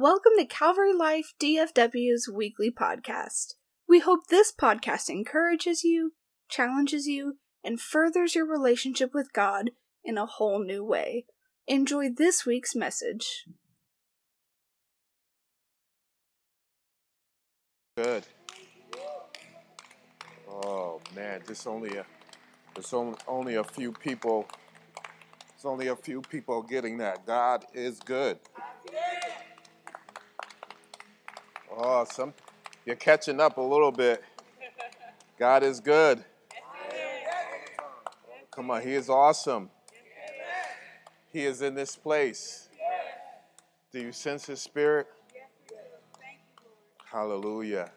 Welcome to Calvary Life DFW's weekly podcast. We hope this podcast encourages you, challenges you, and furthers your relationship with God in a whole new way. Enjoy this week's message. Good. Oh man, just only a there's only, only a few people. There's only a few people getting that. God is good. Oh, some you're catching up a little bit. God is good. Come on, He is awesome. He is in this place. Do you sense His Spirit? Hallelujah.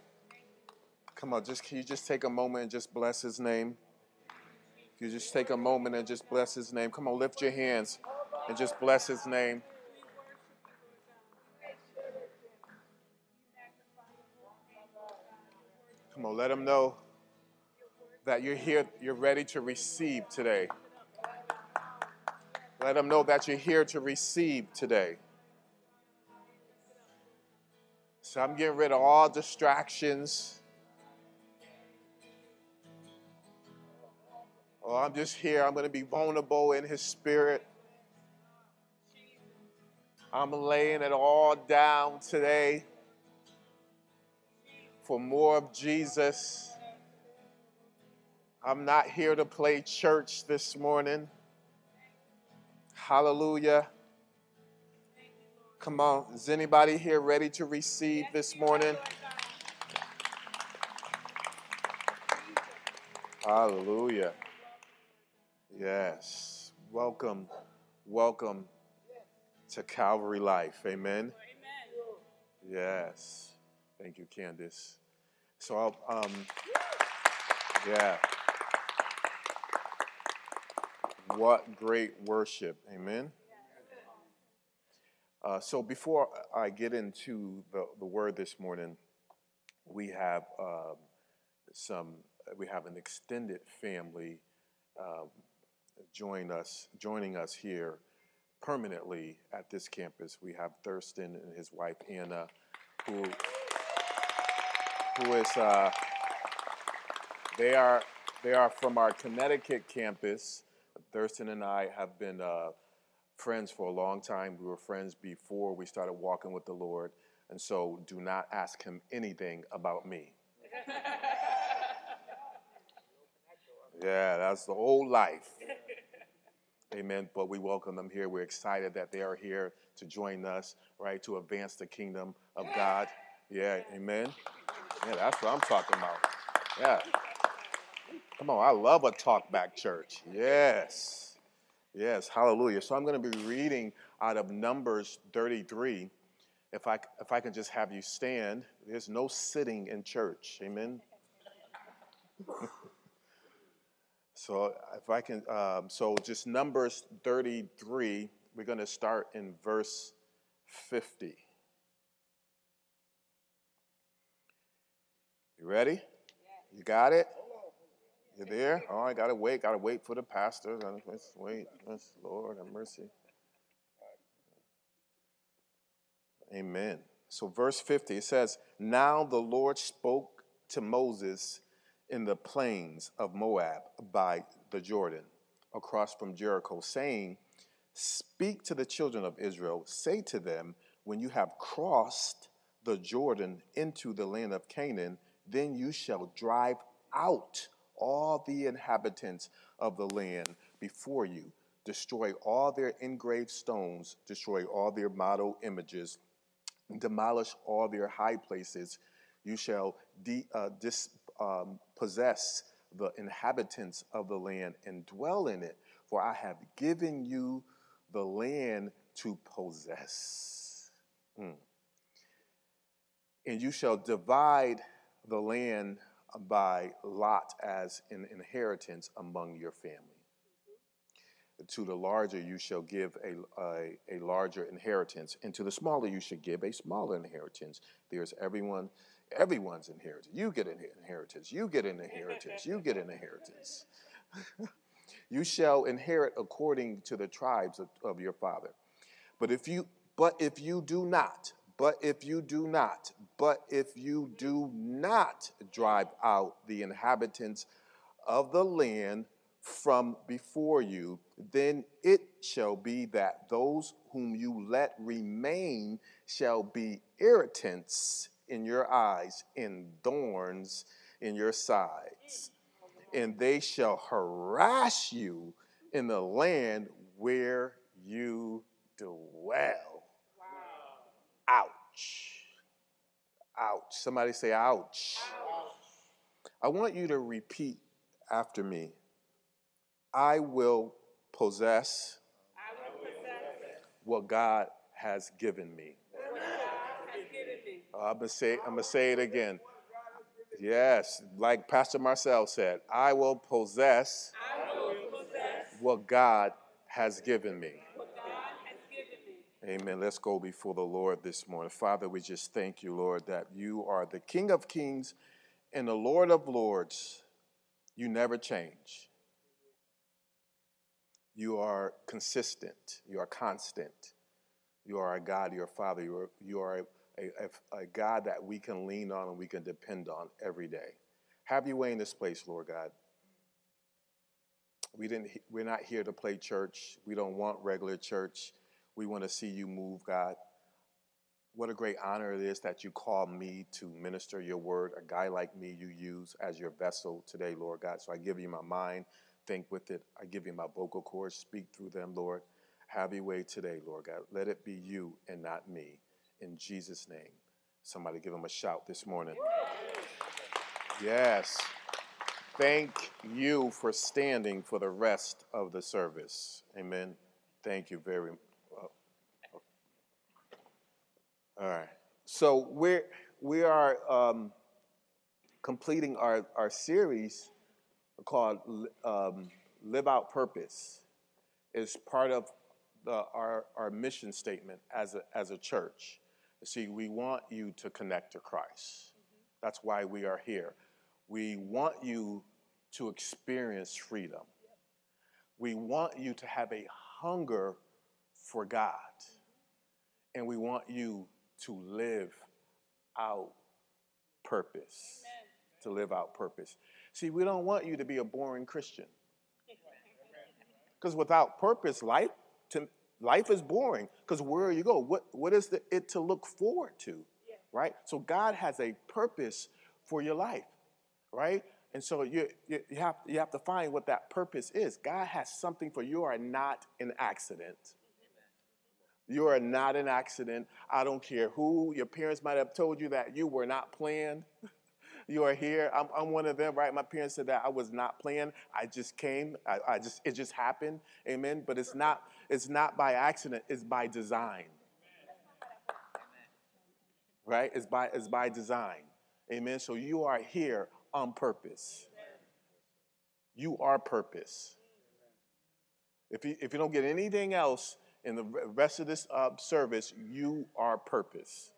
Come on, just can you just take a moment and just bless His name? You just take a moment and just bless His name. Come on, lift your hands and just bless His name. Come on, let them know that you're here, you're ready to receive today. Let them know that you're here to receive today. So I'm getting rid of all distractions. Oh, I'm just here. I'm going to be vulnerable in His Spirit. I'm laying it all down today for more of Jesus. I'm not here to play church this morning. Hallelujah. Come on. Is anybody here ready to receive this morning? Hallelujah. Yes. Welcome. Welcome to Calvary Life. Amen. Yes. Thank you, Candace. So, I'll, um, yeah. What great worship. Amen. Uh, so, before I get into the, the word this morning, we have um, some, we have an extended family uh, join us, joining us here permanently at this campus. We have Thurston and his wife Anna, who who is uh, they are they are from our Connecticut campus. Thurston and I have been uh, friends for a long time. We were friends before we started walking with the Lord, and so do not ask him anything about me. yeah, that's the old life. Amen. But we welcome them here. We're excited that they are here to join us, right, to advance the kingdom of God. Yeah, amen. Yeah, that's what I'm talking about. Yeah. Come on, I love a talk back church. Yes. Yes, hallelujah. So I'm going to be reading out of Numbers 33. If I, if I can just have you stand, there's no sitting in church. Amen. so if I can, um, so just Numbers 33, we're going to start in verse 50. You ready? You got it? You there? Oh, I gotta wait. Gotta wait for the pastor. Let's wait. Let's Lord have mercy. Amen. So, verse 50, it says, Now the Lord spoke to Moses in the plains of Moab by the Jordan, across from Jericho, saying, Speak to the children of Israel, say to them, When you have crossed the Jordan into the land of Canaan, then you shall drive out all the inhabitants of the land before you, destroy all their engraved stones, destroy all their model images, demolish all their high places. You shall de, uh, dis, um, the inhabitants of the land and dwell in it, for I have given you the land to possess. Mm. And you shall divide the land by lot as an inheritance among your family. To the larger you shall give a, a, a, larger inheritance, and to the smaller you should give a smaller inheritance. There's everyone, everyone's inheritance. You get an inheritance, you get an inheritance, you get an inheritance. you shall inherit according to the tribes of, of your father. But if you but if you do not But if you do not, but if you do not drive out the inhabitants of the land from before you, then it shall be that those whom you let remain shall be irritants in your eyes and thorns in your sides. And they shall harass you in the land where you dwell. Ouch. Ouch. Somebody say, ouch. I want you to repeat after me. I will possess, what God has given me. Uh, I'm gonna say I'm gonna say it again. Yes, like Pastor Marcel said, I will possess, what God has given me. Amen. Let's go before the Lord this morning. Father, we just thank you, Lord, that you are the King of Kings and the Lord of Lords. You never change. You are consistent. You are constant. You are a God, you're a Father. You are, you are a, a, a, God that we can lean on and we can depend on every day. Have your way in this place, Lord God. We didn't, we're not here to play church. We don't want regular church. We want to see you move, God. What a great honor it is that you call me to minister your word. A guy like me you use as your vessel today, Lord God. So I give you my mind, think with it. I give you my vocal cords, speak through them, Lord. Have your way today, Lord God. Let it be you and not me. In Jesus' name. Somebody give him a shout this morning. Yes. Thank you for standing for the rest of the service. Amen. Thank you very much. All right. So we're we are um, completing our, our series called um, "Live Out Purpose." It's part of the, our our mission statement as a as a church. See, we want you to connect to Christ. That's why we are here. We want you to experience freedom. We want you to have a hunger for God. And we want you to live out purpose. Amen. To live out purpose. See, we don't want you to be a boring Christian. Because without purpose, life to, life is boring. Because where you go, what, what is the, it to look forward to? Yeah. Right? So God has a purpose for your life, right? And so you, you, you, have, you have to find what that purpose is. God has something for you. You are not an accident. You are not an accident. I don't care who your parents might have told you that you were not planned. you are here. I'm, I'm, one of them, right? My parents said that I was not planned. I just came. I, I just it just happened. Amen. But it's not it's not by accident. It's by design. Right? It's by it's by design. Amen. So you are here on purpose. You are purpose. If you, if you don't get anything else in the rest of this uh, service, you are purpose.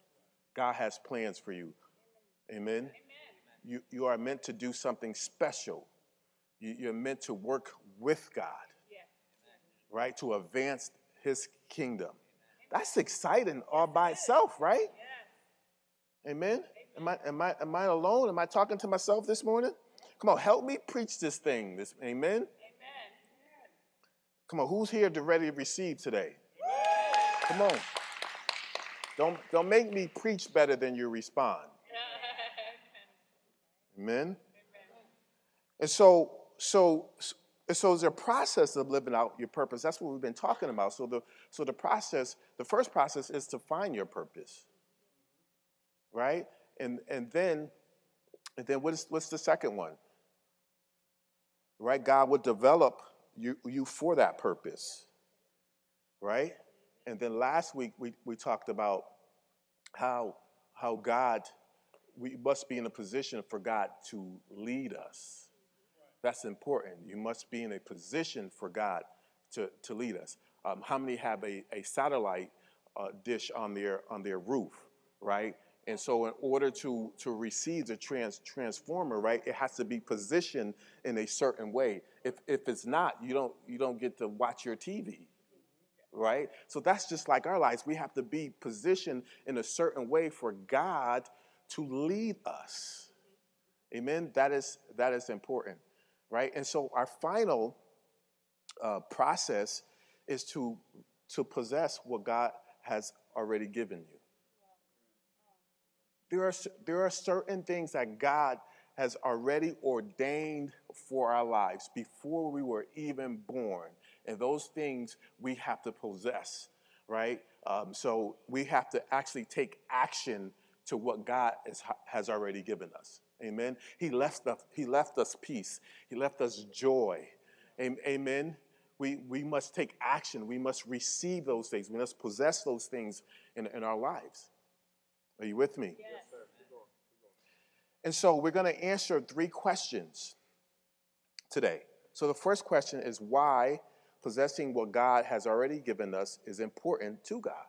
God has plans for you. Amen. Amen. You, you are meant to do something special. You, you're meant to work with God, yeah. right? To advance His kingdom. That's exciting all by itself, right? Amen. Am I, am, I, am I alone? Am I talking to myself this morning? Come on, help me preach this thing. This, amen. Come on, who's here to ready to receive today? Come on. Don't, don't make me preach better than you respond. Amen. And so, so, so there's a process of living out your purpose. That's what we've been talking about. So the, so the process, the first process is to find your purpose, right? And and then, and then what is what's the second one? Right? God will develop you, you for that purpose, right? And then last week we, we talked about how, how God, we must be in a position for God to lead us. That's important. You must be in a position for God to, to lead us. Um, how many have a, a satellite uh, dish on their, on their roof, right? And so, in order to, to receive the trans, transformer, right, it has to be positioned in a certain way. If, if it's not, you don't, you don't get to watch your TV, right? So that's just like our lives. We have to be positioned in a certain way for God to lead us. Amen. That is that is important, right? And so our final uh, process is to to possess what God has already given you. There are there are certain things that God has already ordained for our lives before we were even born, and those things we have to possess, right? Um, so we have to actually take action to what God is, has already given us. Amen. He left us, he left us peace. He left us joy. Amen. We, we must take action. We must receive those things. We must possess those things in, in our lives. Are you with me? Yes. Sir. And so we're going to answer three questions today. So the first question is why possessing what God has already given us is important to God.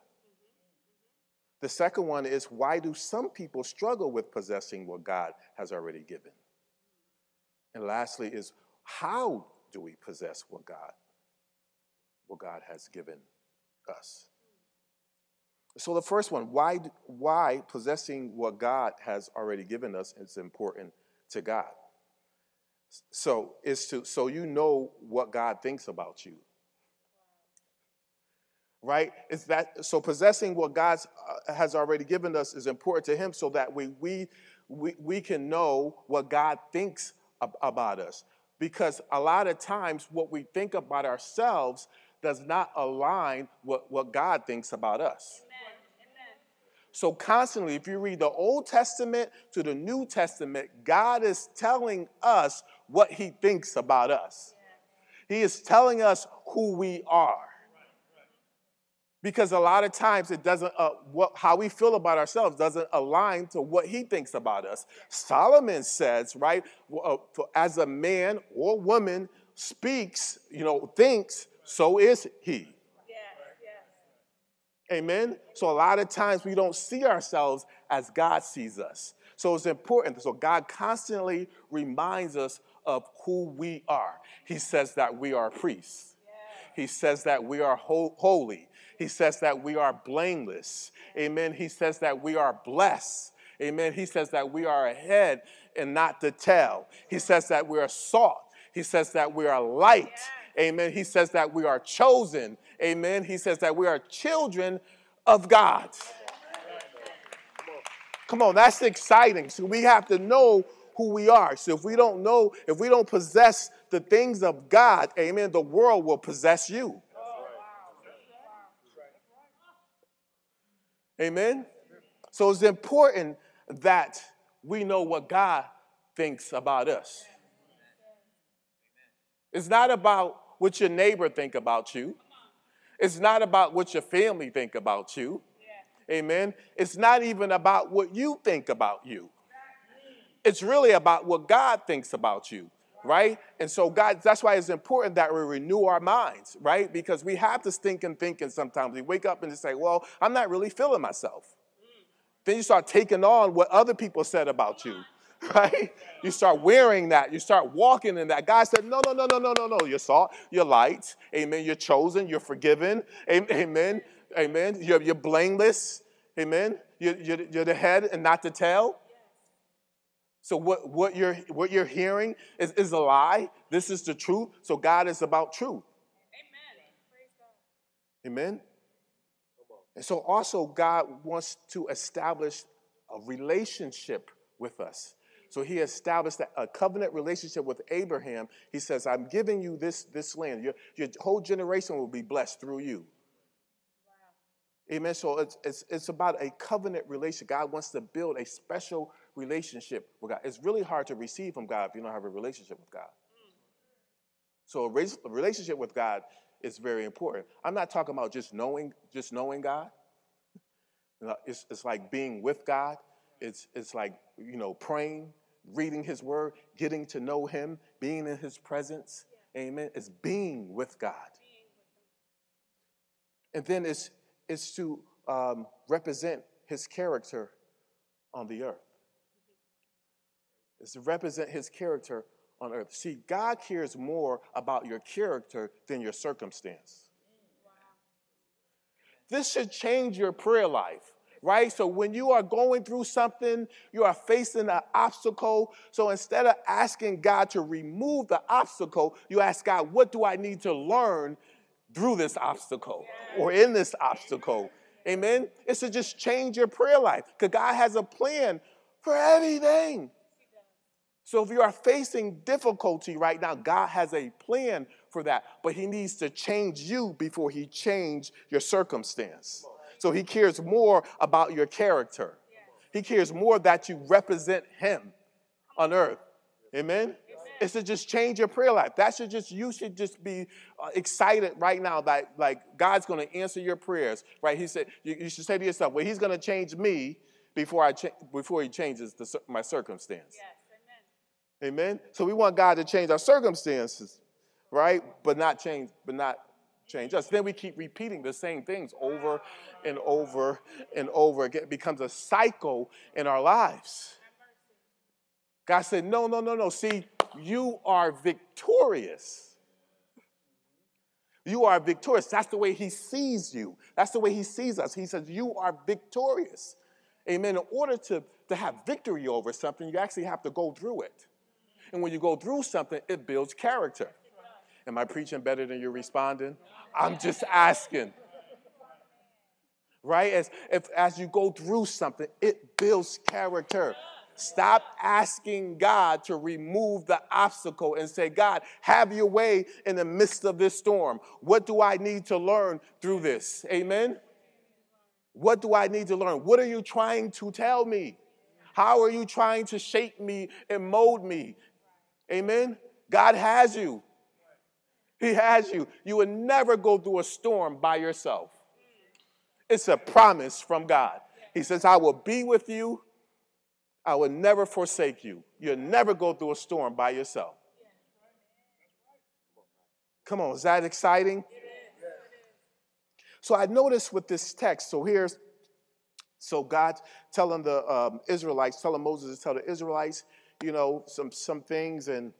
The second one is why do some people struggle with possessing what God has already given? And lastly is how do we possess what God what God has given us? So the first one, why why possessing what God has already given us is important to God. So is to so you know what God thinks about you right? Is that so possessing what God uh, has already given us is important to him so that we we we, we can know what God thinks ab- about us. Because a lot of times what we think about ourselves does not align with what God thinks about us. So, constantly, if you read the Old Testament to the New Testament, God is telling us what He thinks about us. He is telling us who we are because a lot of times it doesn't uh, what, how we feel about ourselves doesn't align to what he thinks about us. Solomon says right uh, as a man or woman speaks you know thinks so is he. Amen? So a lot of times we don't see ourselves as god sees us. So it's important. So god constantly reminds us of who we are. He says that we are priests. He says that we are ho- holy he says that we are blameless. Amen. He says that we are blessed. Amen. He says that we are ahead and not the tail. He says that we are salt. He says that we are light. Amen. He says that we are chosen. Amen. He says that we are children of God. Come on, that's exciting. So we have to know who we are. So if we don't know, if we don't possess the things of God, amen, the world will possess you. Amen? So it's important that we know what God thinks about us. It's not about what your neighbor think about you. It's not about what your family think about you. Amen. It's not even about what you think about you. It's really about what God thinks about you right? And so, God, that's why it's important that we renew our minds, right? Because we have to stinking thinking sometimes. We wake up and just say, well, I'm not really feeling myself. Then you start taking on what other people said about you, right? You start wearing that. You start walking in that. God said, no, no, no, no, no, no, no. You're salt, you're light. Amen. You're chosen, you're forgiven. Amen. Amen. You're, you're blameless. Amen. You're, you're, you're the head and not the tail. So what, what, you're, what you're hearing is, is a lie. This is the truth. So God is about truth. Amen. Amen. And so also God wants to establish a relationship with us. So he established a covenant relationship with Abraham. He says, I'm giving you this, this land. Your, your whole generation will be blessed through you. Wow. Amen. So it's, it's, it's about a covenant relationship. God wants to build a special relationship with God. It's really hard to receive from God if you don't have a relationship with God. So a relationship with God is very important. I'm not talking about just knowing, just knowing God. It's, it's like being with God. It's, it's like, you know, praying, reading his word, getting to know him, being in his presence. Amen. It's being with God. And then it's, it's to um, represent his character on the earth is to represent his character on earth. See, God cares more about your character than your circumstance. This should change your prayer life right? So when you are going through something, you are facing an obstacle. So instead of asking God to remove the obstacle, you ask God, what do I need to learn through this obstacle or in this obstacle? Amen. It's to just change your prayer life because God has a plan for everything. So if you are facing difficulty right now, God has a plan for that, but He needs to change you before He change your circumstance. So he cares more about your character. He cares more that you represent him on earth. Amen? It's to just change your prayer life. That should just, you should just be uh, excited right now that like God's going to answer your prayers, right? He said, you, you should say to yourself, well, he's going to change me before I cha- before he changes the, my circumstance. Yes, amen. So we want God to change our circumstances, right? But not change, but not change us. Then we keep repeating the same things over and over and over again. It becomes a cycle in our lives. God said, No, no, no, no. See, you are victorious. You are victorious. That's the way He sees you. That's the way He sees us. He says, You are victorious. Amen. In order to, to have victory over something, you actually have to go through it. And when you go through something, it builds character. Am I preaching better than you're responding? I'm just asking. Right? As, if, as you go through something, it builds character. Stop asking God to remove the obstacle and say, God, have your way in the midst of this storm. What do I need to learn through this? Amen? What do I need to learn? What are you trying to tell me? How are you trying to shape me and mold me? Amen? God has you. He has you. You will never go through a storm by yourself. It's a promise from God. He says, I will be with you. I will never forsake you. You'll never go through a storm by yourself. Come on, is that exciting? So I noticed with this text, so here's, so God telling the um, Israelites, telling Moses to tell the Israelites, you know, some, some things and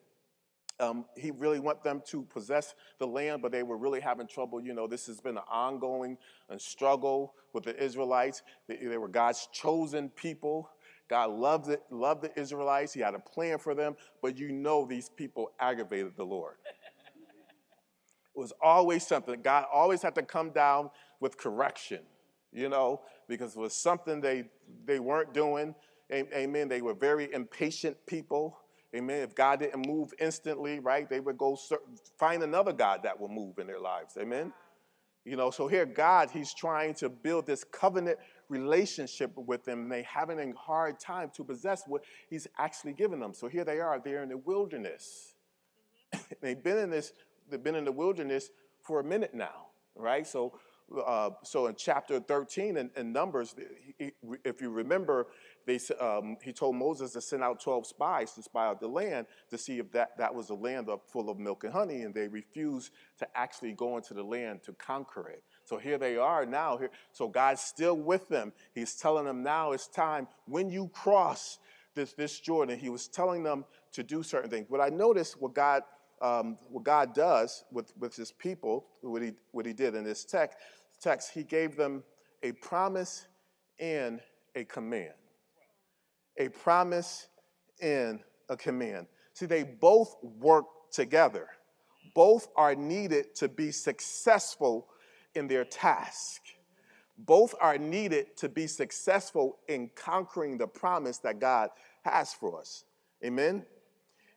um, he really want them to possess the land, but they were really having trouble. You know, this has been an ongoing uh, struggle with the Israelites. They, they, were God's chosen people. God loved, it, loved the Israelites. He had a plan for them, but you know these people aggravated the Lord. it was always something. God always had to come down with correction, you know, because it was something they, they weren't doing. Amen. They were very impatient people. Amen. If God didn't move instantly, right, they would go find another God that will move in their lives. Amen. You know, so here God, He's trying to build this covenant relationship with them. And they having a hard time to possess what He's actually given them. So here they are, they're in the wilderness. they've been in this, they've been in the wilderness for a minute now, right? So uh, so in chapter 13 in, in Numbers, if you remember, they, um, he told Moses to send out 12 spies to spy out the land to see if that, that was a land full of milk and honey, and they refused to actually go into the land to conquer it. So here they are now. Here, so God's still with them. He's telling them now it's time when you cross this, this Jordan. He was telling them to do certain things. But I noticed what God um, what God does with, with his people, what he, what he did in this text, text, he gave them a promise and a command. A promise and a command. See, they both work together. Both are needed to be successful in their task. Both are needed to be successful in conquering the promise that God has for us. Amen?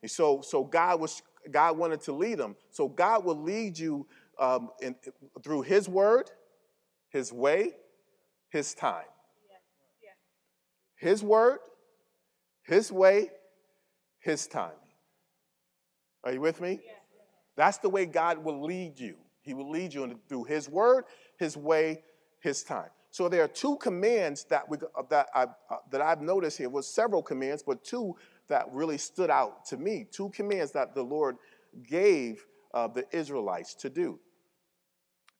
And so, so God was God wanted to lead them. So God will lead you um, in, through His word, His way, His time. His word, His way, His timing. Are you with me? That's the way God will lead you. He will lead you through His word, His way, His time. So there are two commands that we that I uh, that I've noticed here. Was several commands, but two that really stood out to me. Two commands that the Lord gave uh, the Israelites to do.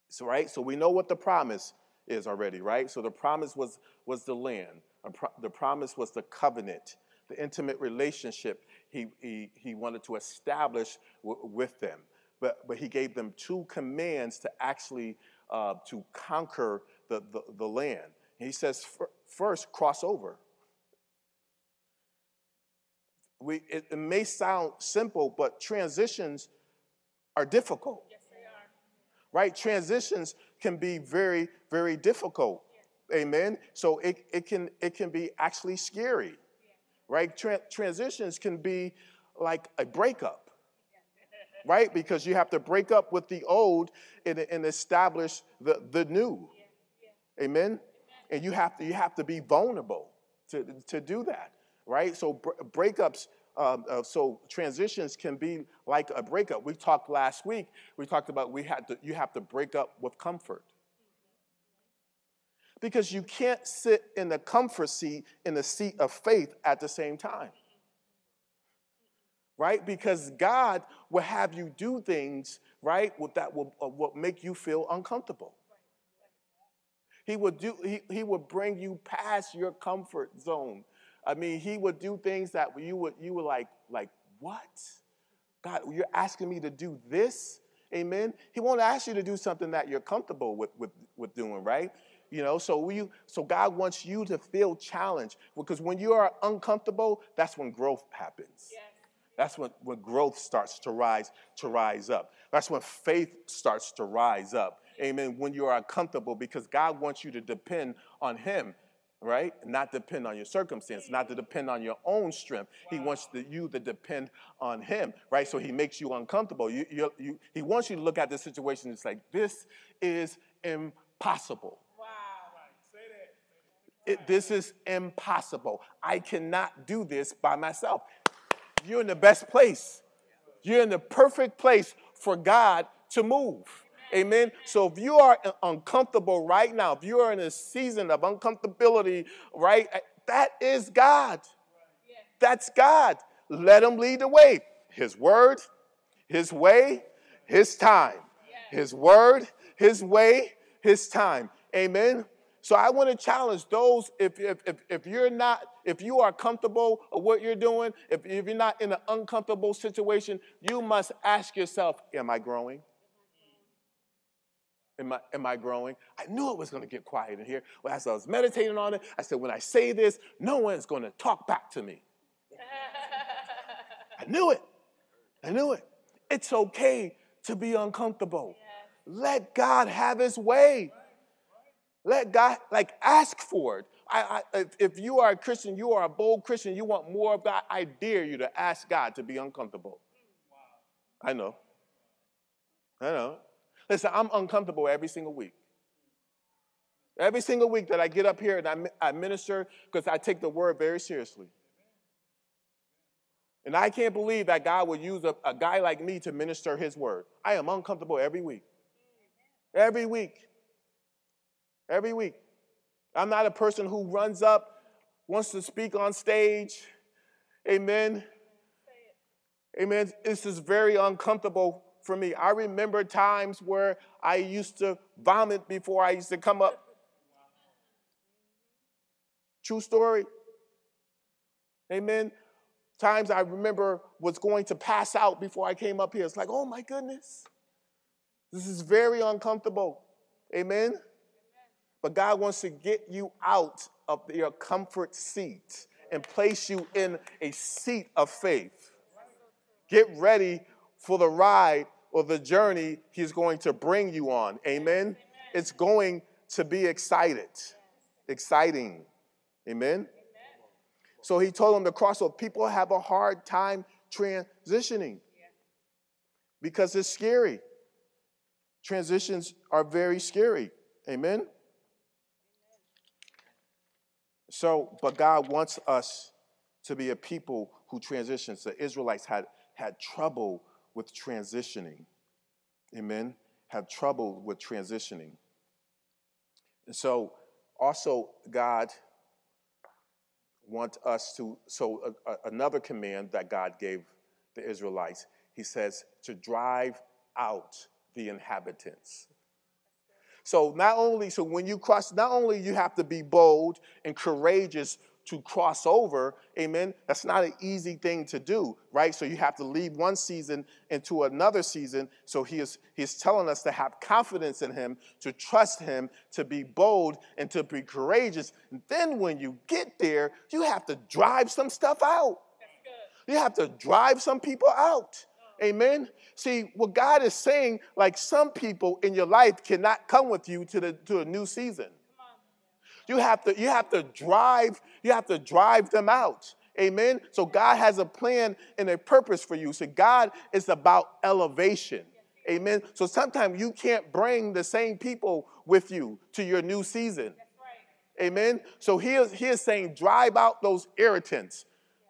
So, right? So we know what the promise is already, right? So the promise was, was the land. Pro- the promise was the covenant, the intimate relationship he, he, he wanted to establish with them. But, but he gave them two commands to actually uh, to conquer the, the, the land. He says, first, cross over. We, it, it may sound simple, but transitions are difficult. Yes, they are. Right? Transitions can be very, very difficult. Yeah. Amen. So it, it can it can be actually scary. Right? Tra- transitions can be like a breakup. Right? Because you have to break up with the old and, and establish the, the new. Amen? And you have to you have to be vulnerable to, to do that right? So breakups, um, uh, so transitions can be like a breakup. We talked last week. We talked about we had to, you have to break up with comfort because you can't sit in the comfort seat in the seat of faith at the same time. Right? Because God will have you do things, right, that will, uh, will make you feel uncomfortable. He will do he, he will bring you past your comfort zone I mean, he would do things that you would you were like, like, what? God, you're asking me to do this? Amen. He won't ask you to do something that you're comfortable with, with, with doing, right? You know, so we so God wants you to feel challenged because when you are uncomfortable, that's when growth happens. Yes. That's when, when growth starts to rise to rise up. That's when faith starts to rise up. Amen. When you are uncomfortable because God wants you to depend on Him right? Not depend on your circumstance, not to depend on your own strength. Wow. He wants the, you to depend on Him, right? So He makes you uncomfortable. You, you, you, he wants you to look at the situation and it's like, this is impossible. It, this is impossible. I cannot do this by myself. You're in the best place. You're in the perfect place for God to move. Amen. So if you are uncomfortable right now, if you are in a season of uncomfortability, right, eh, that is God. That's God. Let Him lead the way. His word, His way, His time. His word, His way, His time. Amen. So I want to challenge those if, if, if, if, you're not, if you are comfortable with what you're doing, if, if you're not in an uncomfortable situation, you must ask yourself, am I growing? Am I, am I growing? I knew it was going to get quiet in here. Well, as I was meditating on it, I said, when I say this, no one's going to talk back to me. I knew it. I knew it. It's okay to be uncomfortable. Yes. Let God have his way. Let God, like, ask for it. I, I, if you are a Christian, you are a bold Christian, you want more of God, I dare you to ask God to be uncomfortable. I know. I know. Listen, I'm uncomfortable every single week. Every single week that I get up here and I, I minister because I take the word very seriously. And I can't believe that God would use a, a guy like me to minister his word. I am uncomfortable every week. Every week. Every week. I'm not a person who runs up, wants to speak on stage. Amen. Amen. This is very uncomfortable for me. I remember times where I used to vomit before I used to come up. True story. Amen. Times I remember was going to pass out before I came up here. It's like, oh my goodness. This is very uncomfortable. Amen. But God wants to get you out of your comfort seat and place you in a seat of faith. Get ready for the ride or the journey he's going to bring you on. Amen? It's going to be excited. Exciting. Amen? So he told them the cross. crossover. People have a hard time transitioning because it's scary. Transitions are very scary. Amen? So, but God wants us to be a people who transitions. The Israelites had, had trouble with transitioning. Amen. Have trouble with transitioning. And so, also, God wants us to, so uh, another command that God gave the Israelites, he says to drive out the inhabitants. So not only, so when you cross, not only you have to be bold and courageous to cross over, amen, that's not an easy thing to do, right? So you have to leave one season into another season. So he is he's telling us to have confidence in him, to trust him, to be bold, and to be courageous. And then when you get there, you have to drive some stuff out. You have to drive some people out. Amen. See, what God is saying, like some people in your life cannot come with you to the to a new season. You have to, you have to drive, you have to drive them out. Amen. So God has a plan and a purpose for you. So God is about elevation. Amen. So sometimes you can't bring the same people with you to your new season. Amen. So he is, he is saying, drive out those irritants.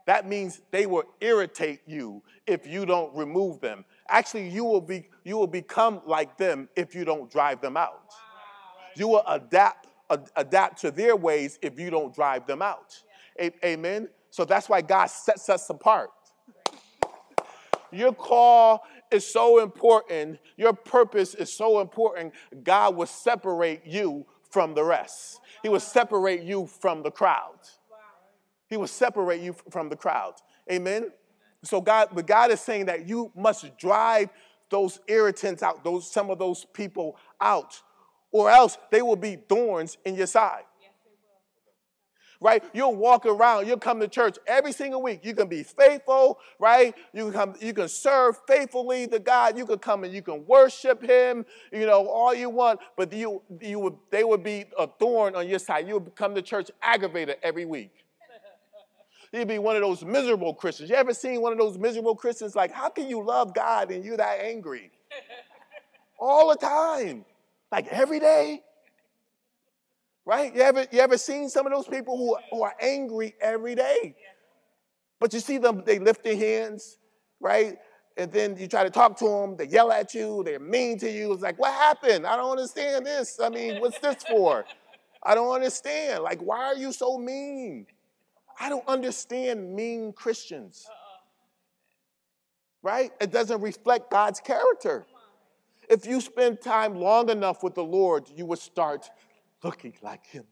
That means they will irritate you if you don't remove them. Actually, you will be you will become like them if you don't drive them out. You will adapt adapt to their ways if you don't drive them out. A- amen. So that's why God sets us apart. Your call is so important. Your purpose is so important. God will separate you from the rest. He will separate you from the crowd. He will separate you from the crowd. Amen. So God, but God is saying that you must drive those irritants out, those some of those people out, or else they will be thorns in your side. right? You'll walk around, you'll come to church every single week. You can be faithful, right? You can come, you can serve faithfully to God. You can come and you can worship Him, you know, all you want. But you, you would, they would be a thorn on your side. You would come to church aggravated every week. You'd be one of those miserable Christians. You ever seen one of those miserable Christians? Like, how can you love God and you're that angry? All the time. Like every day. Right? You ever, you ever seen some of those people who, who are angry every day? But you see them, they lift their hands, right? And then you try to talk to them, they yell at you, they're mean to you. It's like, what happened? I don't understand this. I mean, what's this for? I don't understand. Like, why are you so mean? I don't understand mean Christians. Uh-uh. Right? It doesn't reflect God's character. If you spend time long enough with the Lord, you will start looking like Him,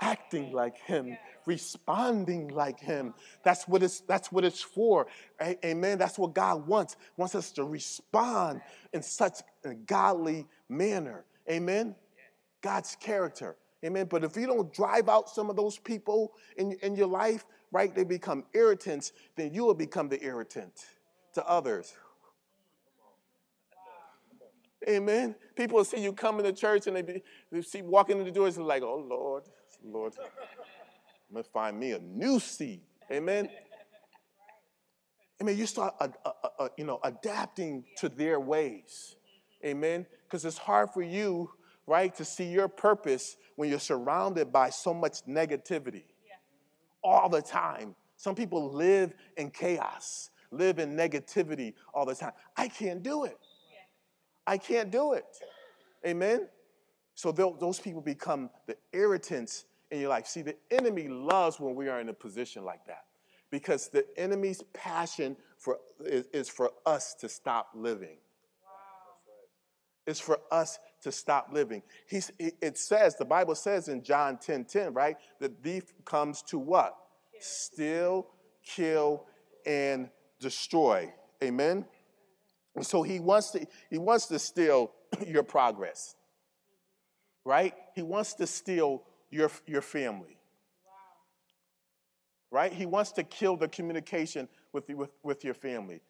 acting like Him, responding like Him. That's what it's, that's what it's for. Amen. That's what God wants. Wants us to respond in such a godly manner. Amen. God's character. Amen. But if you don't drive out some of those people in, in your life, right, they become irritants, then you will become the irritant to others. Amen. People see you coming to church and they, be, they see walking in the doors and like, oh Lord, Lord, I'm gonna find me a new seat. Amen. Amen. You start, uh, uh, uh, you know, adapting to their ways. Amen. Because it's hard for you, right, to see your purpose when you're surrounded by so much negativity yeah. all the time. Some people live in chaos, live in negativity all the time. I can't do it. I can't do it. Amen? So those people become the irritants in your life. See, the enemy loves when we are in a position like that because the enemy's passion for, is, is for us to stop living. It's for us to stop living. He's, it says, the Bible says in John 10 10, right? That the thief comes to what? Steal, kill, and destroy. Amen? So he wants to, he wants to steal your progress, right? He wants to steal your, your family, right? He wants to kill the communication with, with, with your family,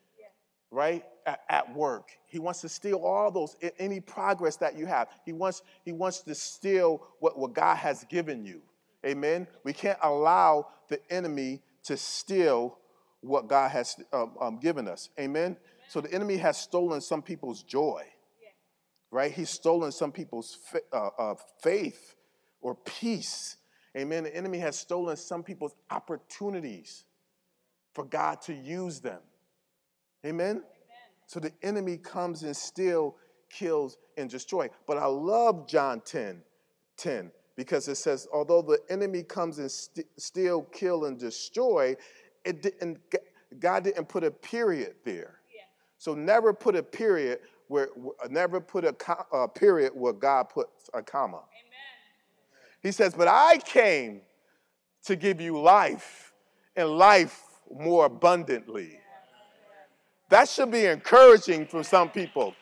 right? At, at work. He wants to steal all those, any progress that you have. He wants, he wants to steal what, what God has given you. Amen? We can't allow the enemy to steal what God has um, um, given us. Amen? So the enemy has stolen some people's joy, right? He's stolen some people's uh, uh, faith or peace. Amen. The enemy has stolen some people's opportunities for God to use them. Amen. Amen. So the enemy comes and still kills and destroy. But I love John 10, 10 because it says, although the enemy comes and st- steal, kill, and destroy, it didn't, God didn't put a period there. So never put a period where, never put a, a period where God puts a comma. Amen. He says, but I came to give you life and life more abundantly. That should be encouraging for some people.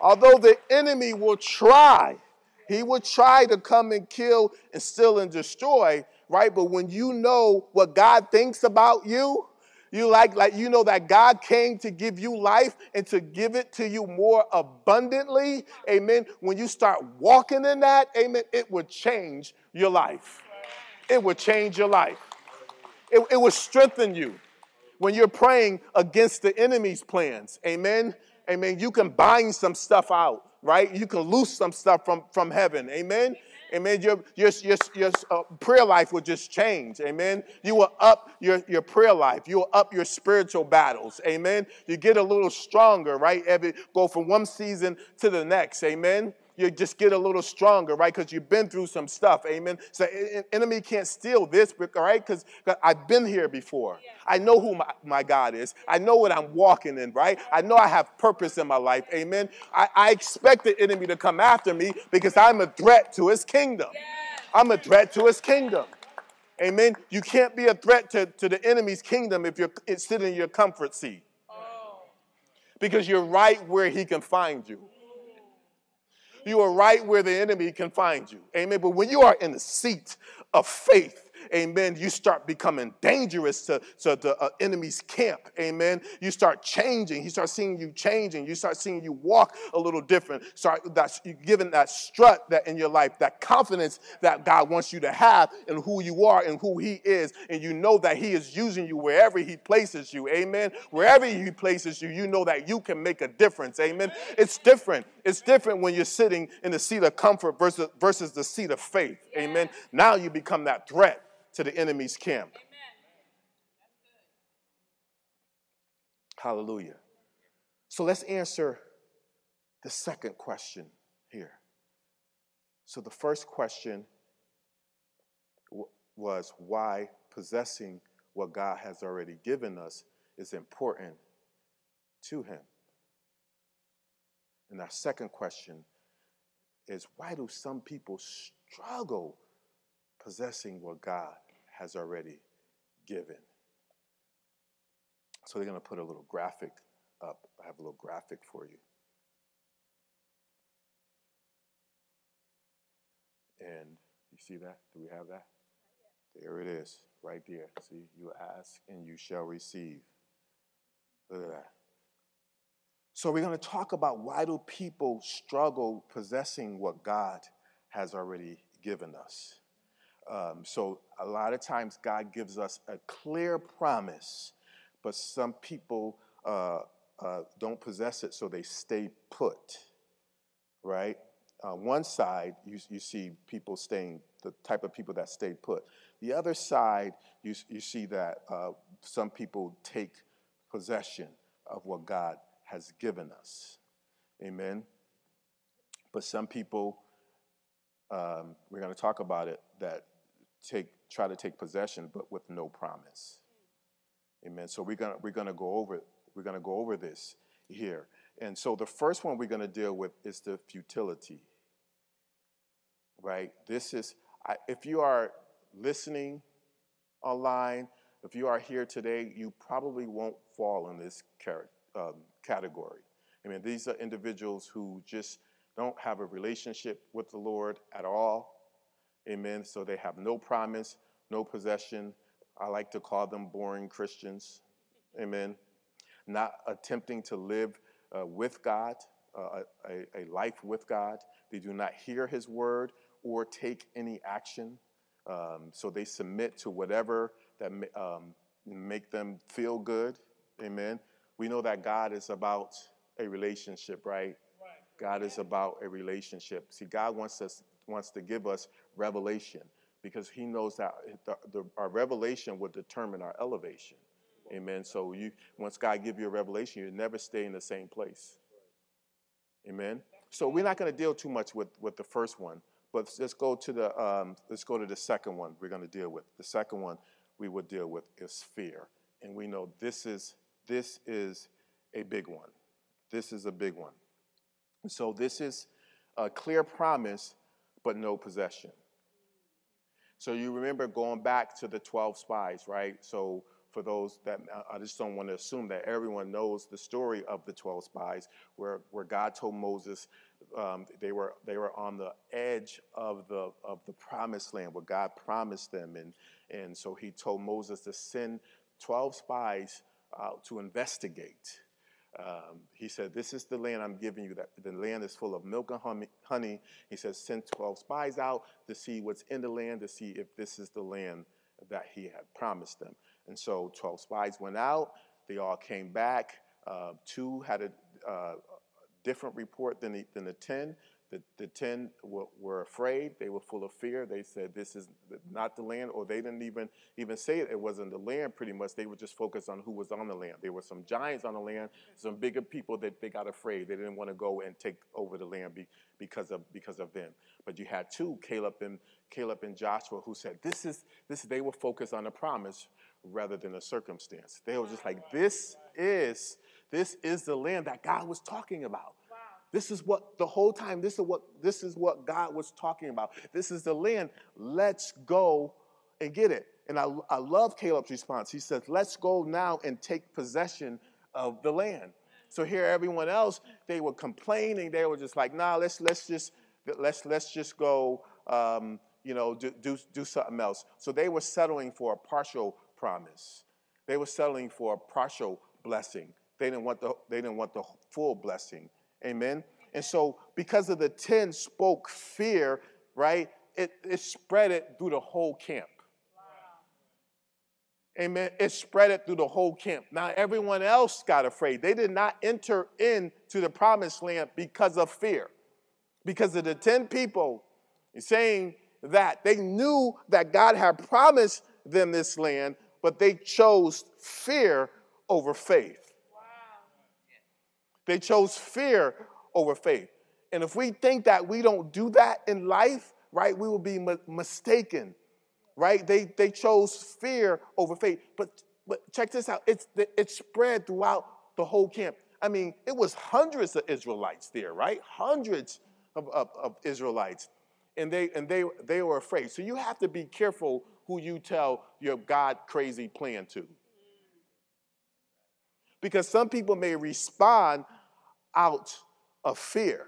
Although the enemy will try, he will try to come and kill and steal and destroy, right? But when you know what God thinks about you, you like like you know that God came to give you life and to give it to you more abundantly. Amen. When you start walking in that, amen, it will change your life. It will change your life. It, it will strengthen you when you're praying against the enemy's plans. Amen. Amen. You can bind some stuff out, right? You can loose some stuff from, from heaven. Amen. Amen. Your, your, your, your uh, prayer life will just change. Amen. You will up your, your prayer life. You will up your spiritual battles. Amen. You get a little stronger, right? Every, go from one season to the next. Amen you just get a little stronger, right? Because you've been through some stuff, amen. So enemy can't steal this, all right? Because I've been here before. Yeah. I know who my, my God is. I know what I'm walking in, right? I know I have purpose in my life, amen. I, I expect the enemy to come after me because I'm a threat to his kingdom. Yeah. I'm a threat to his kingdom. Amen. You can't be a threat to, to the enemy's kingdom if you're sitting in your comfort seat. Oh. Because you're right where he can find you you are right where the enemy can find you. Amen. But when you are in the seat of faith, amen, you start becoming dangerous to, to the uh, enemy's camp, amen. You start changing. He starts seeing you changing. You start seeing you walk a little different. Start that, you giving that strut that in your life, that confidence that God wants you to have in who you are and who He is, and you know that He is using you wherever He places you, amen. Wherever He places you, you know that you can make a difference, amen. It's different. It's different when you're sitting in the seat of comfort versus, versus the seat of faith, amen. Now you become that threat to the enemy's camp. Hallelujah. So let's answer the second question here. So the first question w- was why possessing what God has already given us is important to Him. And our second question is why do some people struggle possessing what God has already given. So they're going to put a little graphic up. I have a little graphic for you. And you see that? Do we have that? There it is, right there. See, you ask and you shall receive. Look at that. So we're going to talk about why do people struggle possessing what God has already given us. Um, so a lot of times God gives us a clear promise, but some people uh, uh, don't possess it, so they stay put, right? Uh, one side, you, you see people staying, the type of people that stay put. The other side, you, you see that uh, some people take possession of what God has given us. Amen. But some people, um, we're going to talk about it, that take try to take possession, but with no promise. Amen. So we're gonna we're gonna go over we're gonna go over this here. And so the first one we're gonna deal with is the futility. Right. This is I, if you are listening online, if you are here today, you probably won't fall in this um, category. I mean, these are individuals who just don't have a relationship with the Lord at all. Amen. So they have no promise, no possession. I like to call them boring Christians. Amen. Not attempting to live uh, with God, uh, a, a, life with God. They do not hear His word or take any action. Um, so they submit to whatever that um, make them feel good. Amen. We know that God is about a relationship, right? God is about a relationship. See, God wants us wants to give us revelation because he knows that the, the, our revelation will determine our elevation. Amen. So you once God give you a revelation, you never stay in the same place. Amen. So we're not going to deal too much with, with the first one, but let's go to the um, let's go to the second one we're going to deal with. The second one we will deal with is fear, and we know this is this is a big one. This is a big one. So this is a clear promise but no possession. So you remember going back to the 12 spies, right? So for those that I just don't want to assume that everyone knows the story of the 12 spies, where, where God told Moses um, they were they were on the edge of the of the promised land, where God promised them, and and so He told Moses to send 12 spies out to investigate. Um, he said, This is the land I'm giving you. That the land is full of milk and honey. He says, Send 12 spies out to see what's in the land, to see if this is the land that he had promised them. And so 12 spies went out. They all came back. Uh, two had a uh, different report than the, than the 10. The, the 10 were, were, afraid. They were full of fear. They said, This is not the land, or they didn't even, even say it. it wasn't the land pretty much. They were just focused on who was on the land. There were some giants on the land, some bigger people that they got afraid. They didn't want to go and take over the land be, because, of, because of them. But you had two, Caleb and, Caleb and Joshua, who said, This is, this, they were focused on the promise rather than a circumstance. They were just like, This is, this is the land that God was talking about. This is what the whole time, this is what this is what God was talking about. This is the land. Let's go and get it. And I, I love Caleb's response. He says, Let's go now and take possession of the land. So here everyone else, they were complaining. They were just like, nah, let's let's just let's let's just go um, you know, do, do, do something else. So they were settling for a partial promise. They were settling for a partial blessing. They didn't want the, they didn't want the full blessing. Amen. And so, because of the 10 spoke fear, right, it, it spread it through the whole camp. Amen. It spread it through the whole camp. Now, everyone else got afraid. They did not enter into the promised land because of fear. Because of the 10 people saying that they knew that God had promised them this land, but they chose fear over faith. They chose fear over faith. And if we think that we don't do that in life, right, we will be m- mistaken, right? They, they chose fear over faith. But, but check this out it's, it spread throughout the whole camp. I mean, it was hundreds of Israelites there, right? Hundreds of, of, of Israelites. And, they, and they, they were afraid. So you have to be careful who you tell your God crazy plan to. Because some people may respond out of fear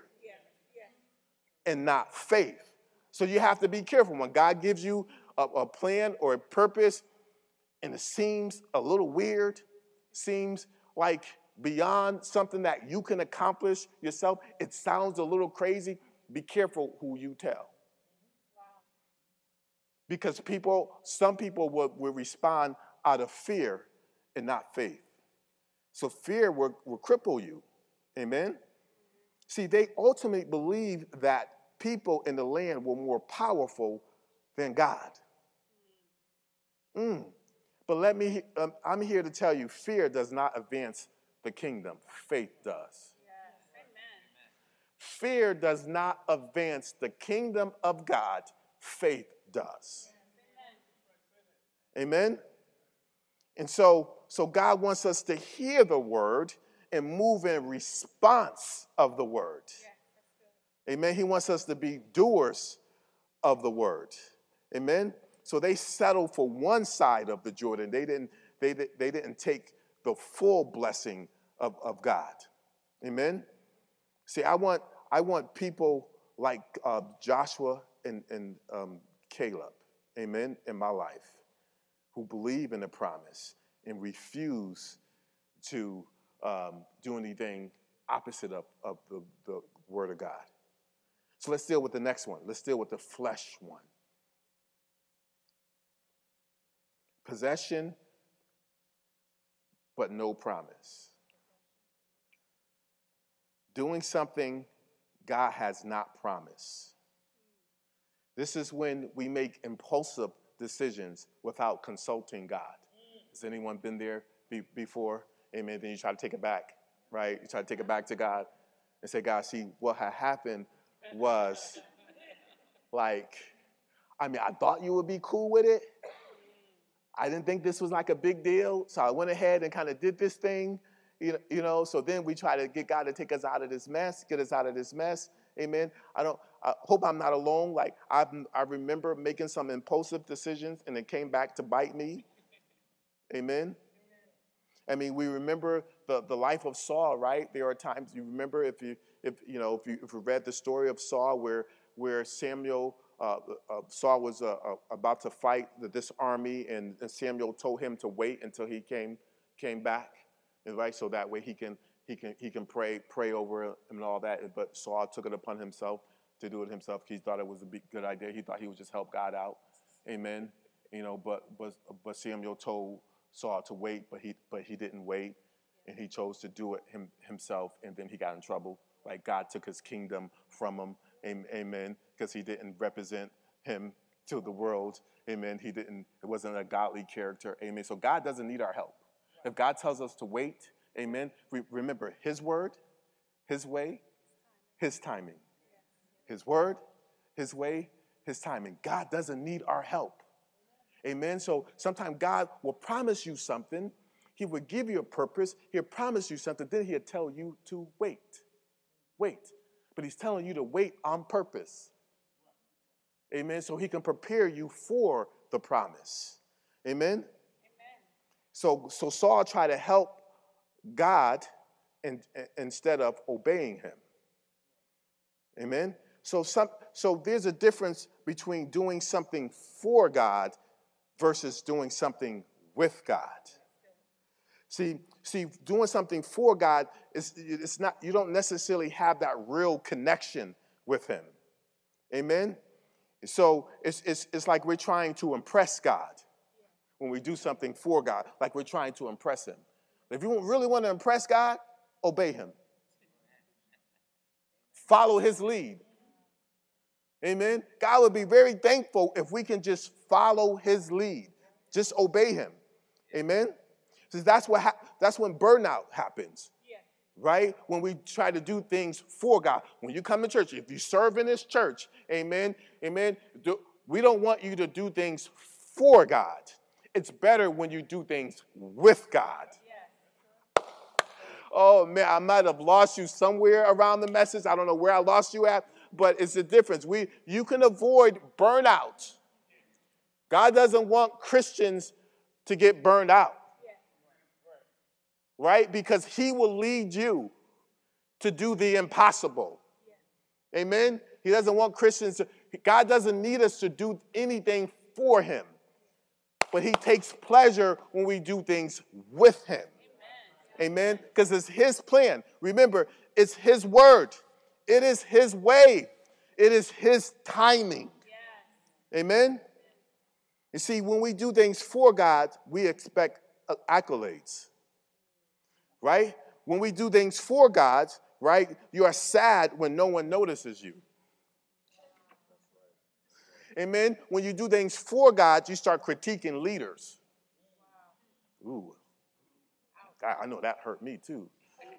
and not faith. So you have to be careful when God gives you a, a plan or a purpose and it seems a little weird, seems like beyond something that you can accomplish yourself, it sounds a little crazy. Be careful who you tell. Because people, some people will, will respond out of fear and not faith. So fear will, will cripple you. Amen? See, they ultimately believed that people in the land were more powerful than God. Mm. But let me, um, I'm here to tell you fear does not advance the kingdom, faith does. Fear does not advance the kingdom of God, faith does. Amen? And so so God wants us to hear the word and move in response of the word. Amen. He wants us to be doers of the word. Amen. So they settled for one side of the Jordan. They didn't, they, they didn't take the full blessing of, of God. Amen. See, I want, I want people like uh, Joshua and, and um, Caleb, amen, in my life, who believe in the promise and refuse to um, do anything opposite of, of the, the Word of God. So let's deal with the next one. Let's deal with the flesh one. Possession, but no promise. Doing something God has not promised. This is when we make impulsive decisions without consulting God. Has anyone been there be, before? Amen. Then you try to take it back, right? You try to take it back to God and say, God, see, what had happened was like, I mean, I thought you would be cool with it. I didn't think this was like a big deal. So I went ahead and kind of did this thing, you know, you know. So then we try to get God to take us out of this mess, get us out of this mess. Amen. I don't, I hope I'm not alone. Like I, I remember making some impulsive decisions and it came back to bite me. Amen. I mean, we remember the, the life of Saul, right? There are times you remember if you if you know if you if you read the story of Saul where where Samuel uh, uh, Saul was uh, uh about to fight this army, and, and, Samuel told him to wait until he came came back, right? So that way he can he can he can pray pray over him and all that. But Saul took it upon himself to do it himself. He thought it was a good idea. He thought he would just help God out. Amen. You know, but but but Samuel told Saul to wait, but he but he didn't wait, and he chose to do it him, himself, and then he got in trouble. Like God took his kingdom from him. Amen. Because he didn't represent him to the world. Amen. He didn't. It wasn't a godly character. Amen. So God doesn't need our help. If God tells us to wait, Amen. remember His word, His way, His timing. His word, His way, His timing. God doesn't need our help. Amen. So sometimes God will promise you something. He will give you a purpose. He'll promise you something. Then he'll tell you to wait. Wait. But he's telling you to wait on purpose. Amen. So he can prepare you for the promise. Amen. Amen. So, so Saul tried to help God in, in, instead of obeying him. Amen. So, some, so there's a difference between doing something for God versus doing something with God. See, see, doing something for God is it's not you don't necessarily have that real connection with Him. Amen. So it's, it's, it's like we're trying to impress God when we do something for God, like we're trying to impress Him. If you really want to impress God, obey Him. Follow His lead. Amen. God would be very thankful if we can just follow his lead, just obey him. Amen. So that's what ha- that's when burnout happens. Right? When we try to do things for God. When you come to church, if you serve in this church, amen, amen, do, we don't want you to do things for God. It's better when you do things with God. Oh man, I might have lost you somewhere around the message. I don't know where I lost you at, but it's a difference. We, you can avoid burnout. God doesn't want Christians to get burned out, right? Because He will lead you to do the impossible. Amen? He doesn't want Christians to, God doesn't need us to do anything for Him, but He takes pleasure when we do things with Him. Amen? Because it's His plan. Remember, it's His word. It is His way, it is His timing. Amen? You see, when we do things for God, we expect uh, accolades, right? When we do things for God, right, you are sad when no one notices you. Amen? When you do things for God, you start critiquing leaders. Ooh, God, I know that hurt me too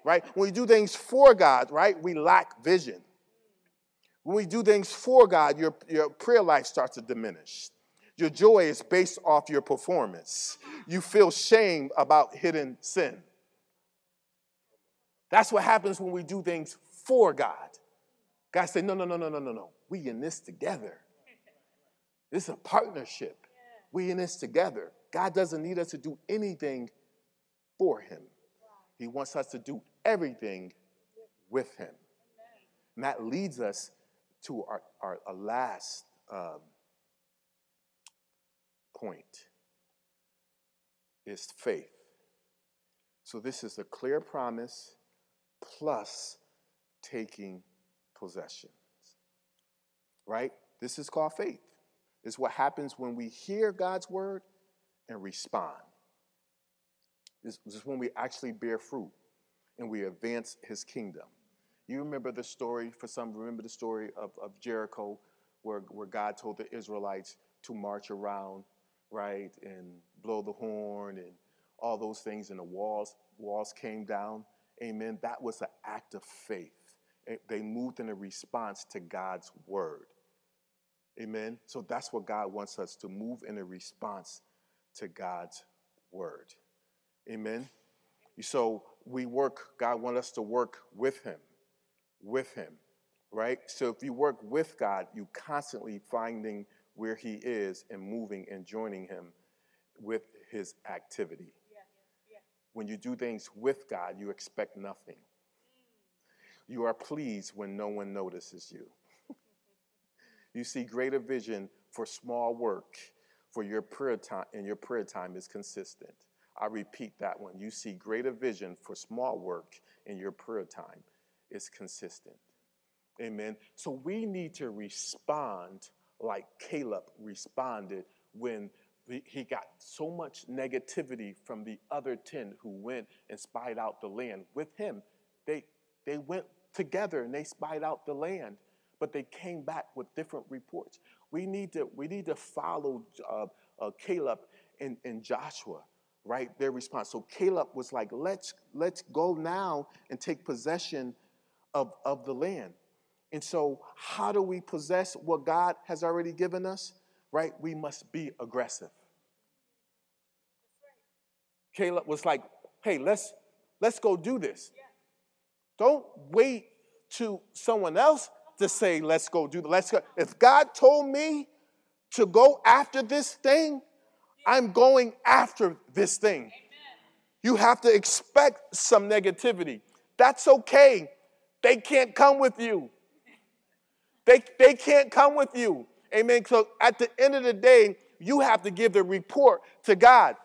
right? When we do things for God, right, we lack vision. When we do things for God, your, your prayer life starts to diminish. Your joy is based off your performance. You feel shame about hidden sin. That's what happens when we do things for God. God said, No, no, no, no, no, no, no. We in this together. This is a partnership. We in this together. God doesn't need us to do anything for Him. He wants us to do everything with Him. And that leads us to our, our, our last um, point is faith. So this is a clear promise plus taking possessions. Right? This is called faith. It's what happens when we hear God's word and respond. This is when we actually bear fruit and we advance his kingdom. You remember the story, for some, remember the story of, of Jericho, where, where God told the Israelites to march around, right, and blow the horn and all those things, and the walls, walls came down. Amen. That was an act of faith. They moved in a response to God's word. Amen. So that's what God wants us to move in a response to God's word. Amen. So we work, God wants us to work with Him, with Him, right? So if you work with God, you constantly finding where He is and moving and joining Him with His activity. When you do things with God, you expect nothing. You are pleased when no one notices you. you see greater vision for small work, for your prayer time, and your prayer time is consistent. I repeat that one. You see greater vision for small work, in your prayer time is consistent. Amen. So we need to respond like Caleb responded when he got so much negativity from the other 10 who went and spied out the land with him. They, they went together and they spied out the land, but they came back with different reports. We need to, we need to follow uh, uh, Caleb and, and Joshua, right? Their response. So Caleb was like, let's, let's go now and take possession of, of the land. And so, how do we possess what God has already given us? Right? We must be aggressive. Caleb was like, hey, let's let's go do this. Don't wait to someone else to say, let's go do the let's go. If God told me to go after this thing, I'm going after this thing. You have to expect some negativity. That's okay. They can't come with you. They, they can't come with you. Amen. So at the end of the day, you have to give the report to God.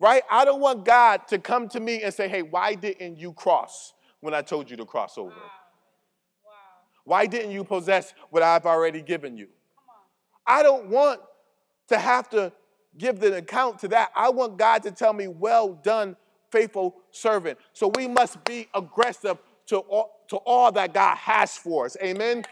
Right? I don't want God to come to me and say, hey, why didn't you cross when I told you to cross over? Wow. Wow. Why didn't you possess what I've already given you? I don't want to have to give the account to that. I want God to tell me, well done, faithful servant. So we must be aggressive to all, to all that God has for us. Amen.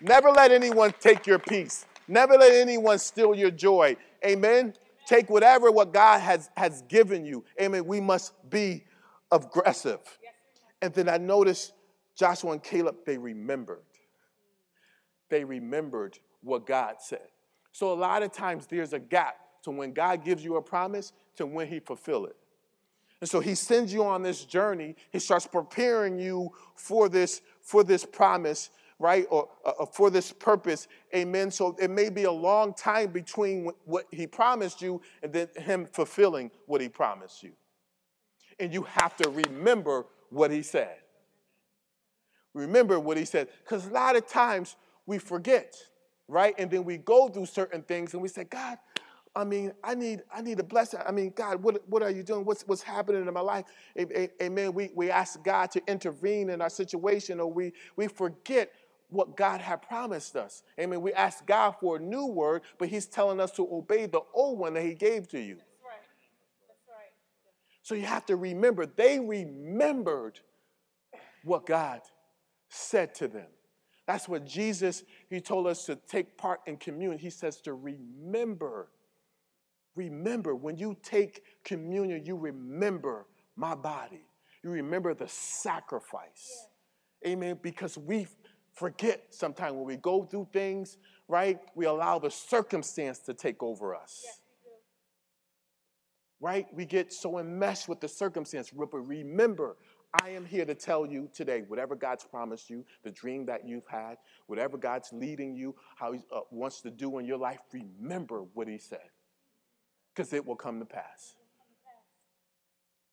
Never let anyone take your peace. Never let anyone steal your joy. Amen. Take whatever what God has, has given you. Amen. We must be aggressive. And then I noticed Joshua and Caleb, they remembered. They remembered what God said. So a lot of times there's a gap to when God gives you a promise to when he fulfill it. And so he sends you on this journey. He starts preparing you for this, for this promise right? Or uh, for this purpose. Amen. So it may be a long time between what he promised you and then him fulfilling what he promised you. And you have to remember what he said. Remember what he said. Because a lot of times we forget, right? And then we go through certain things and we say, God, I mean, I need, I need a blessing. I mean, God, what, what are you doing? What's, what's happening in my life? Amen. We, we ask God to intervene in our situation, or we, we forget what God had promised us. Amen. We ask God for a new word, but He's telling us to obey the old one that He gave to you. That's right. That's right. So you have to remember, they remembered what God said to them. That's what Jesus, He told us to take part in communion. He says to remember. Remember, when you take communion, you remember my body. You remember the sacrifice. Yeah. Amen. Because we forget sometimes when we go through things, right? We allow the circumstance to take over us. Yes, right? We get so enmeshed with the circumstance. But remember, I am here to tell you today whatever God's promised you, the dream that you've had, whatever God's leading you, how He uh, wants to do in your life, remember what He said. Because it will come to pass.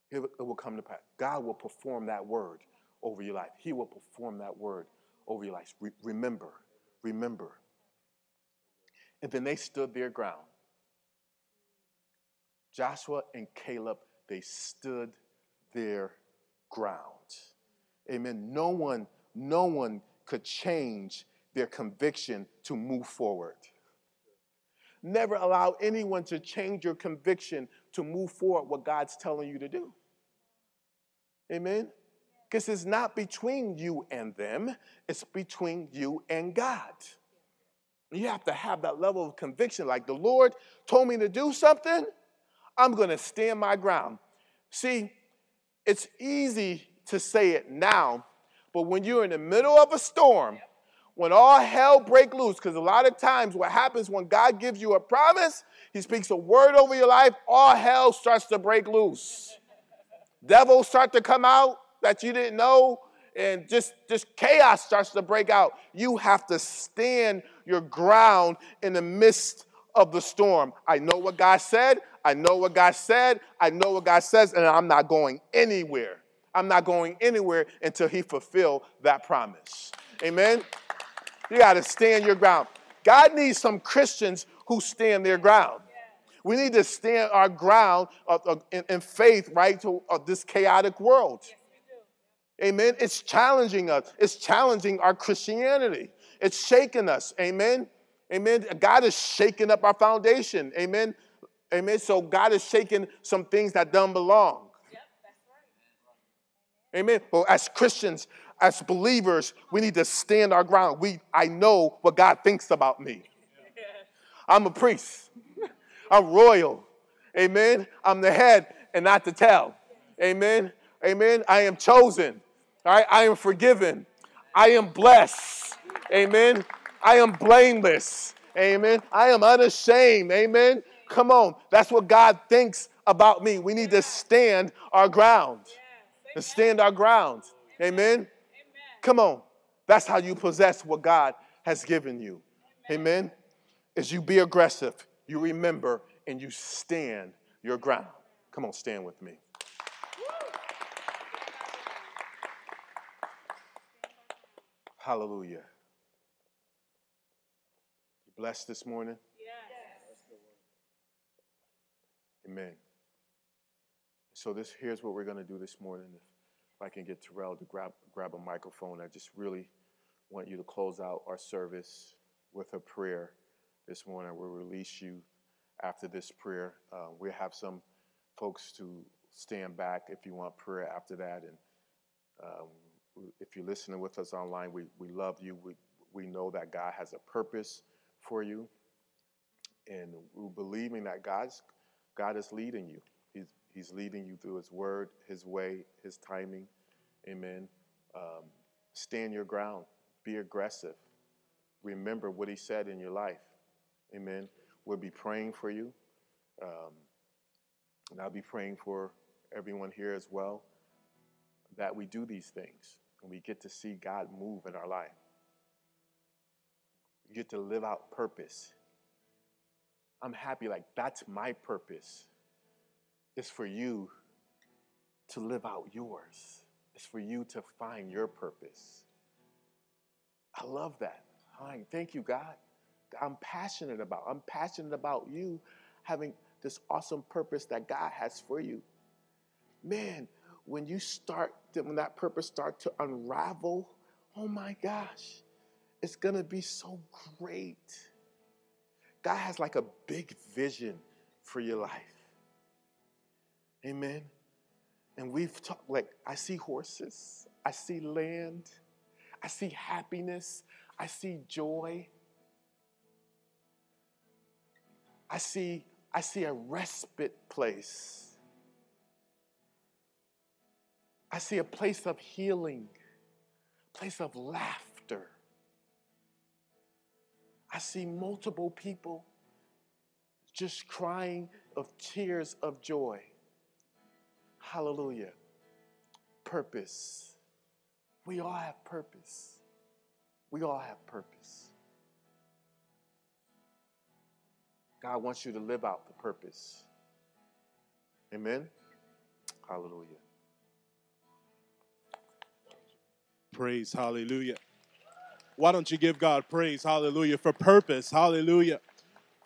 It, will come to pass. God will perform that word over your life, He will perform that word over your life. Re- remember, remember. And then they stood their ground. Joshua and Caleb, they stood their ground. Amen. No one, no one could change their conviction to move forward. Never allow anyone to change your conviction to move forward what God's telling you to do. Amen. Because it's not between you and them, it's between you and God. You have to have that level of conviction. Like the Lord told me to do something, I'm going to stand my ground. See, it's easy to say it now, but when you're in the middle of a storm, when all hell break loose, because a lot of times what happens when God gives you a promise, he speaks a word over your life, all hell starts to break loose. Devils start to come out, that you didn't know. and just, just chaos starts to break out, you have to stand your ground in the midst of the storm. I know what God said. I know what God said. I know what God says, and I'm not going anywhere. I'm not going anywhere until He fulfill that promise. Amen. You got to stand your ground. God needs some Christians who stand their ground. We need to stand our ground in, faith, right, to this chaotic world. Amen. It's challenging us. It's challenging our Christianity. It's shaking us. Amen. Amen. God is shaking up our foundation. Amen. Amen. So God is shaking some things that don't belong. Amen. Well, as Christians, as believers, we need to stand our ground. We, I know what God thinks about me. I'm a priest. I'm royal. Amen. I'm the head and not the tail. Amen. Amen. I am chosen. All right. I am forgiven. I am blessed. Amen. I am blameless. Amen. I am unashamed. Amen. Come on. That's what God thinks about me. We need to stand our ground. To stand our ground. Amen. Come on. That's how you possess what God has given you. Amen. As you be aggressive, you remember and you stand your ground. Come on, stand with me. Hallelujah. You blessed this morning? Yes. Amen. So this here's what we're going to do this morning. If I can get Terrell to grab grab a microphone, I just really want you to close out our service with a prayer this morning. We'll release you after this prayer. Uh, we have some folks to stand back if you want prayer after that, and um, if you're listening with us online, we, we love you. We, we know that God has a purpose for you. And we're believing that God's, God is leading you. He's, leading you through His word, His way, His timing. Amen. Um, stand your ground. Be aggressive. Remember what He said in your life. Amen. We'll be praying for you. Um, and I'll be praying for everyone here as well that we do these things and we get to see God move in our life. We get to live out purpose. I'm happy, like, that's my purpose. It's for you to live out yours, it's for you to find your purpose. I love that. Thank you, God. I'm passionate about. I'm passionate about you having this awesome purpose that God has for you. Man, when you start, when that purpose start to unravel, oh my gosh, it's gonna be so great. God has like a big vision for your life. Amen. And we've talked like I see horses, I see land, I see happiness, I see joy. I see I see a respite place. I see a place of healing, place of laughter. I see multiple people just crying of tears of joy. Hallelujah. Purpose. We all have purpose. We all have purpose. God wants you to live out the purpose. Amen. Hallelujah. Praise, hallelujah. Why don't you give God praise, hallelujah, for purpose, hallelujah.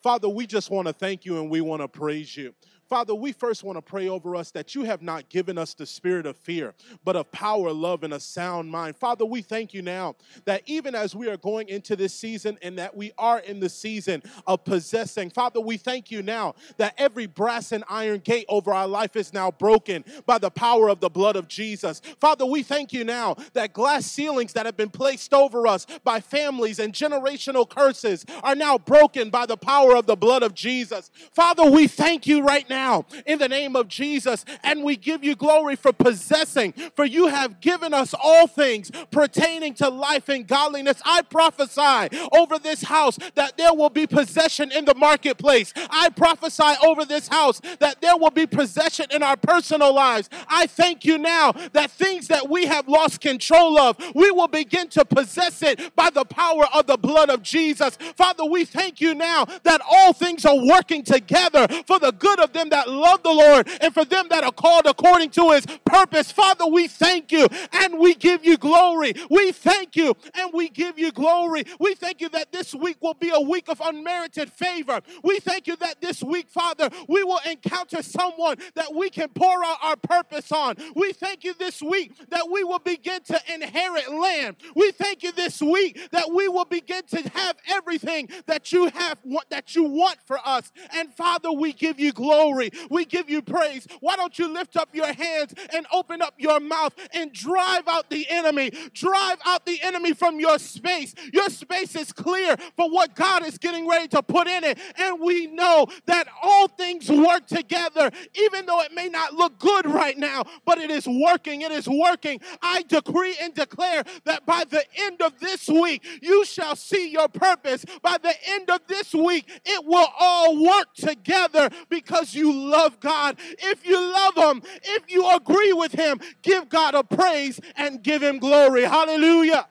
Father, we just want to thank you and we want to praise you. Father, we first want to pray over us that you have not given us the spirit of fear, but of power, love, and a sound mind. Father, we thank you now that even as we are going into this season and that we are in the season of possessing, Father, we thank you now that every brass and iron gate over our life is now broken by the power of the blood of Jesus. Father, we thank you now that glass ceilings that have been placed over us by families and generational curses are now broken by the power of the blood of Jesus. Father, we thank you right now now in the name of Jesus. And we give you glory for possessing, for you have given us all things pertaining to life and godliness. I prophesy over this house that there will be possession in the marketplace. I prophesy over this house that there will be possession in our personal lives. I thank you now that things that we have lost control of, we will begin to possess it by the power of the blood of Jesus. Father, we thank you now that all things are working together for the good of them that love the Lord and for them that are called according to his purpose. Father, we thank you and we give you glory. We thank you and we give you glory. We thank you that this week will be a week of unmerited favor. We thank you that this week, Father, we will encounter someone that we can pour out our purpose on. We thank you this week that we will begin to inherit land. We thank you this week that we will begin to have everything that you have that you want for us. And Father, we give you glory. We give you praise. Why don't you lift up your hands and open up your mouth and drive out the enemy? Drive out the enemy from your space. Your space is clear for what God is getting ready to put in it. And we know that all things work together, even though it may not look good right now, but it is working. It is working. I decree and declare that by the end of this week, you shall see your purpose. By the end of this week, it will all work together because you love God. If you love Him, if you agree with Him, give God a praise and give Him glory. Hallelujah.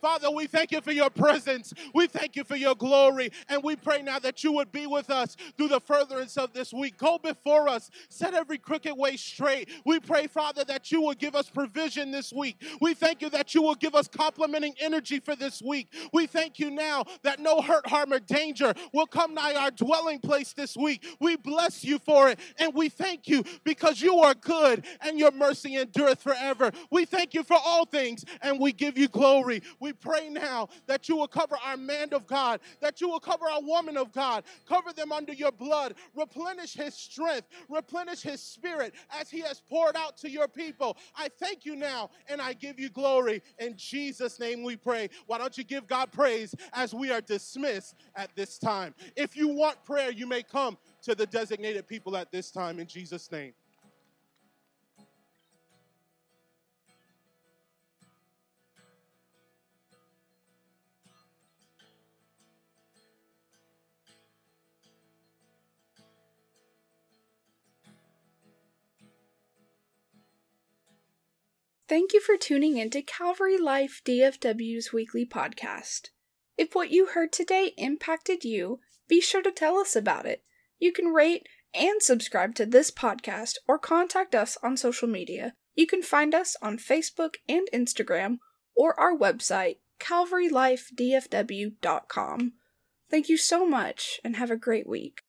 Father, we thank you for your presence. We thank you for your glory. And we pray now that you would be with us through the furtherance of this week. Go before us, set every crooked way straight. We pray, Father, that you will give us provision this week. We thank you that you will give us complementing energy for this week. We thank you now that no hurt, harm, or danger will come nigh our dwelling place this week. We bless you for it. And we thank you because you are good and your mercy endureth forever. We thank you you for all things, and we give you glory. We pray now that you will cover our man of God, that you will cover our woman of God, cover them under your blood, replenish his strength, replenish his spirit as he has poured out to your people. I thank you now, and I give you glory. In Jesus' name we pray. Why don't you give God praise as we are dismissed at this time? If you want prayer, you may come to the designated people at this time in Jesus' name. Thank you for tuning in to Calvary Life DFW's weekly podcast. If what you heard today impacted you, be sure to tell us about it. You can rate and subscribe to this podcast or contact us on social media. You can find us on Facebook and Instagram or our website, calvarylifedfw.com. Thank you so much and have a great week.